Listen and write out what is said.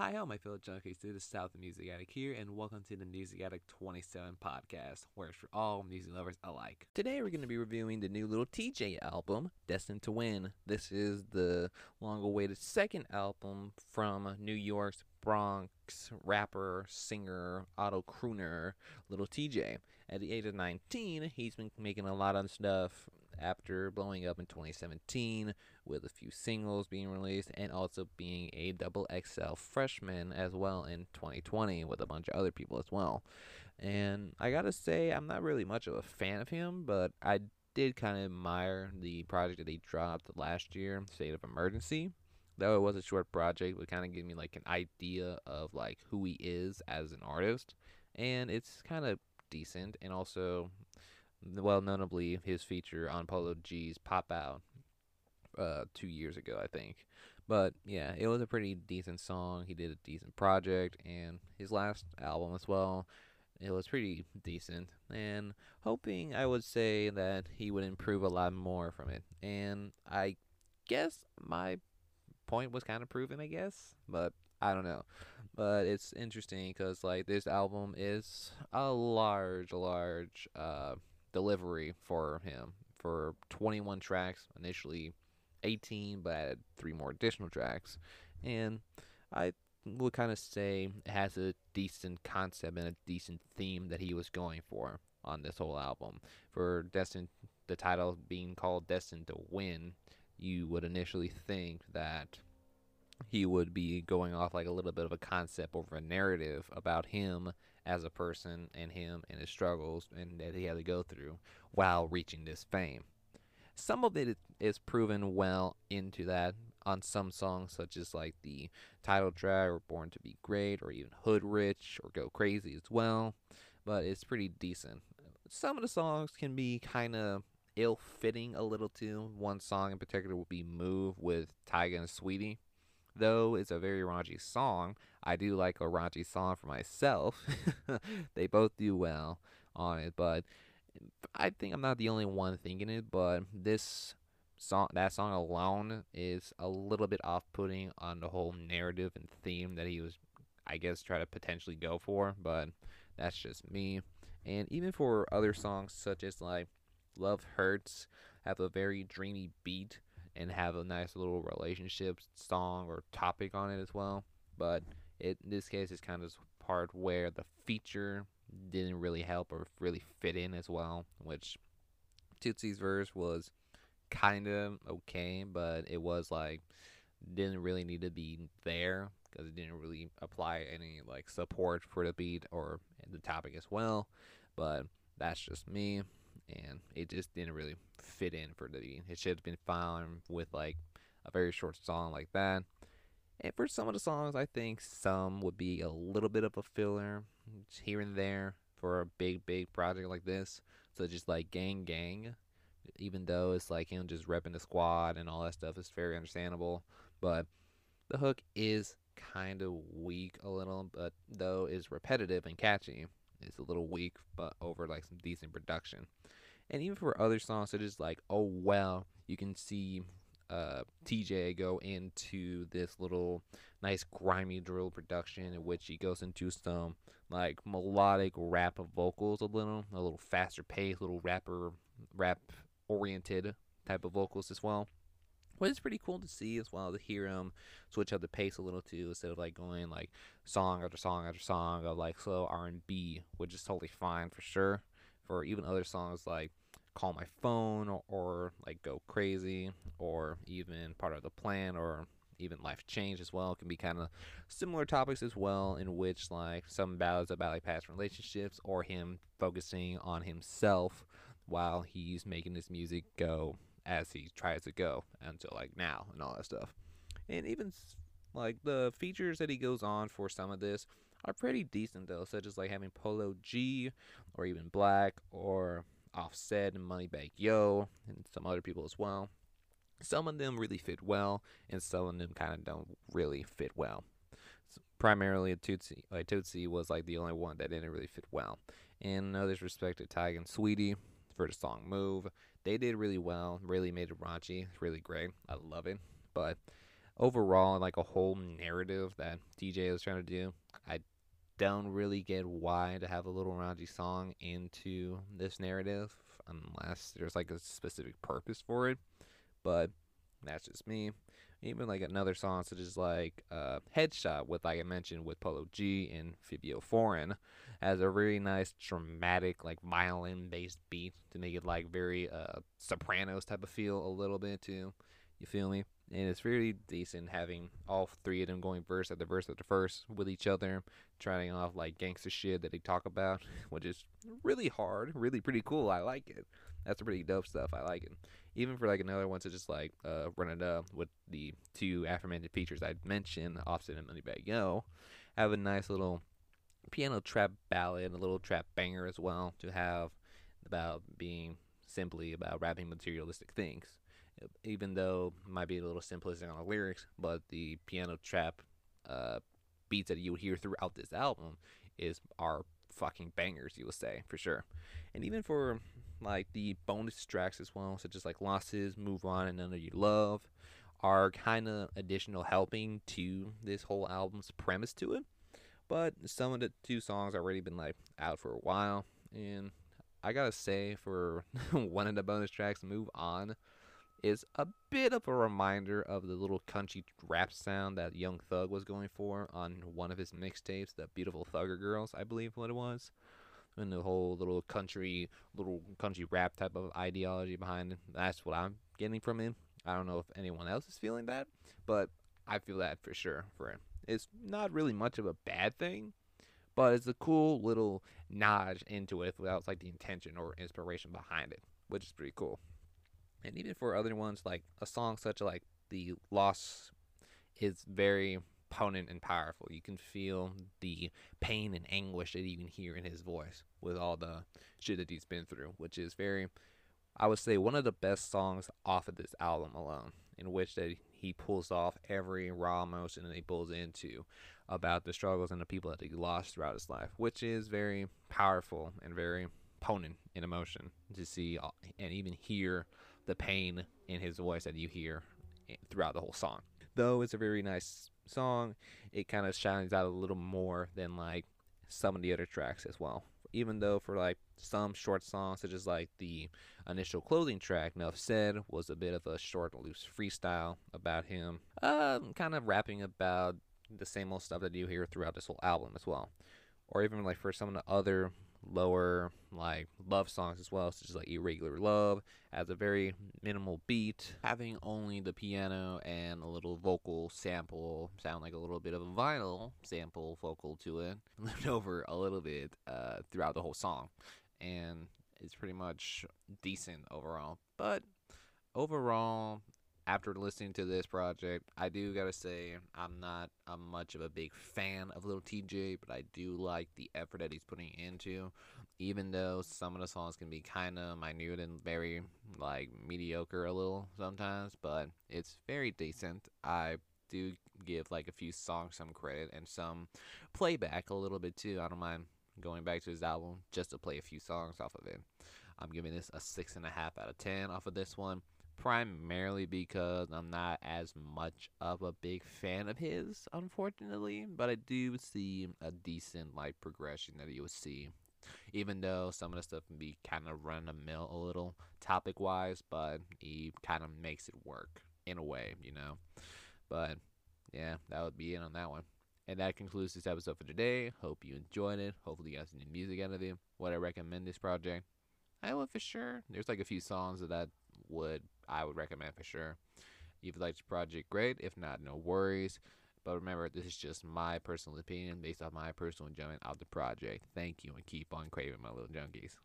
Hi, all my fellow junkies. This the South of Music Addict here, and welcome to the Music Addict 27 podcast, where it's for all music lovers alike. Today, we're going to be reviewing the new Lil Tjay album, Destined to Win. This is the long awaited second album from New York's Bronx rapper, singer, auto crooner, Lil Tjay. At the age of 19, he's been making a lot of stuff after blowing up in 2017 with a few singles being released and also being a double XL freshman as well in 2020 with a bunch of other people as well. And I gotta say, I'm not really much of a fan of him, but I did kind of admire the project that he dropped last year, State of Emergency. Though it was a short project, it kind of gave me like an idea of like who he is as an artist, and it's kind of decent. And also, well, notably his feature on Polo G's Pop Out uh, two years ago, I think. But yeah, it was a pretty decent song. He did a decent project, and his last album as well. It was pretty decent, and hoping I would say that he would improve a lot more from it. And I guess my point was kind of proven, I guess, but I don't know. But it's interesting because like this album is a large, large uh, delivery for him for 21 tracks initially 18, but added three more additional tracks. And I would kind of say it has a decent concept and a decent theme that he was going for on this whole album. For Destined, the title being called Destined to Win, you would initially think that he would be going off like a little bit of a concept or a narrative about him as a person and him and his struggles and that he had to go through while reaching this fame. Some of it is proven well into that on some songs, such as like the title track or Born to Be Great or even Hood Rich or Go Crazy as well. But it's pretty decent. Some of the songs can be kind of ill fitting a little too. One song in particular would be Move with Tyga and Saweetie. Though it's a very raunchy song, I do like a raunchy song for myself. they both do well on it, but I think I'm not the only one thinking it, but this song, that song alone, is a little bit off-putting on the whole narrative and theme that he was, I guess, trying to potentially go for. But that's just me. And even for other songs such as like "Love Hurts," have a very dreamy beat and have a nice little relationship song or topic on it as well. But it, in this case, it's kind of part where the feature didn't really help or really fit in as well, which Toosii's verse was kind of okay, but it was like didn't really need to be there because it didn't really apply any like support for the beat or the topic as well. But that's just me, and it just didn't really fit in for the beat. It should have been fine with like a very short song like that. And for some of the songs, I think some would be a little bit of a filler here and there for a big, big project like this. So just like Gang Gang, even though it's like him just repping the squad and all that stuff, is very understandable. But the hook is kind of weak a little, but though is repetitive and catchy. It's a little weak, but over like some decent production. And even for other songs, such as like Oh Well, you can see uh, Tjay go into this little nice grimy drill production in which he goes into some like melodic rap vocals a little, a little faster pace, little rapper rap oriented type of vocals as well. But it's pretty cool to see as well to hear him switch up the pace a little too, instead of like going like song after song after song of like slow R and B, which is totally fine for sure. For even other songs like call my phone or, or, like go crazy or even part of the plan or even life change as well can be kind of similar topics as well in which like some ballads about like past relationships or him focusing on himself while he's making his music go as he tries to go until like now and all that stuff and even like the features that he goes on for some of this are pretty decent though such as like having polo g or even 6LACK or Offset and Moneybagg Yo, and some other people as well. Some of them really fit well, and some of them kind of don't really fit well. So primarily, Toosii, like Toosii was like the only one that didn't really fit well. And no disrespect to and Saweetie for the song Move. They did really well, really made it raunchy. It's really great. I love it. But overall, like a whole narrative that Tjay was trying to do, I don't really get why to have a little raunchy song into this narrative unless there's like a specific purpose for it. But that's just me. Even like another song such as like uh, Headshot with like I mentioned with Polo G and Fivio Foreign has a really nice dramatic like violin based beat to make it like very uh, Sopranos type of feel a little bit too. You feel me? And it's really decent having all three of them going verse after verse after verse with each other, trying off like gangster shit that they talk about, which is really hard, really pretty cool. I like it. That's pretty dope stuff. I like it. Even for like another one, to just like uh, Run It Up with the two aforementioned features I mentioned, Offset and Moneybagg Yo, have a nice little piano trap ballad, a little trap banger as well to have about being simply about rapping materialistic things. Even though it might be a little simplistic on the lyrics, but the piano trap uh, beats that you hear throughout this album is are fucking bangers, you would say for sure. And even for like the bonus tracks as well, such as like Losses, Move On, and None of You Love, are kind of additional helping to this whole album's premise to it. But some of the two songs already been like out for a while, and I gotta say, for one of the bonus tracks, "Move On," is a bit of a reminder of the little country rap sound that Young Thug was going for on one of his mixtapes, "The Beautiful Thugger Girls," I believe what it was and the whole little country, little country rap type of ideology behind it. That's what I'm getting from him. I don't know if anyone else is feeling that, but I feel that for sure for him. It's not really much of a bad thing, but it's a cool little nod into it without like the intention or inspiration behind it, which is pretty cool. And even for other ones, like a song such like the loss is very potent and powerful. You can feel the pain and anguish that you can hear in his voice with all the shit that he's been through, which is very, I would say, one of the best songs off of this album alone, in which that he pulls off every raw emotion that he pulls into about the struggles and the people that he lost throughout his life, which is very powerful and very potent in emotion to see uh, and even hear the pain in his voice that you hear throughout the whole song. Though it's a very nice song, it kind of shines out a little more than like some of the other tracks as well. Even though for like some short songs, such as like the initial clothing track, Nuff Said, was a bit of a short, loose freestyle about him, um, kind of rapping about the same old stuff that you hear throughout this whole album as well. Or even like for some of the other lower like love songs as well, such as like Irregular Love, has a very minimal beat, having only the piano and a little vocal sample sound like a little bit of a vinyl sample vocal to it, lived over a little bit uh, throughout the whole song, and it's pretty much decent overall. But overall, after listening to this project, I do gotta say I'm not a much of a big fan of Lil Tjay, but I do like the effort that he's putting into. Even though some of the songs can be kind of minute and very like mediocre a little sometimes, but it's very decent. I do give like a few songs some credit and some playback a little bit too. I don't mind going back to his album just to play a few songs off of it. I'm giving this a six and a half out of ten off of this one primarily because I'm not as much of a big fan of his, unfortunately. But I do see a decent like progression that you would see, even though some of the stuff can be kind of run the mill a little topic wise, but he kind of makes it work in a way, you know. But yeah, that would be it on that one. And that concludes this episode for today. Hope you enjoyed it. Hopefully, you guys get music out of it. Would I recommend this project? I would for sure. There's like a few songs that I would I would recommend for sure. If you like the project, great. If not, no worries. But remember, this is just my personal opinion based on my personal enjoyment of the project. Thank you and keep on craving, my little junkies.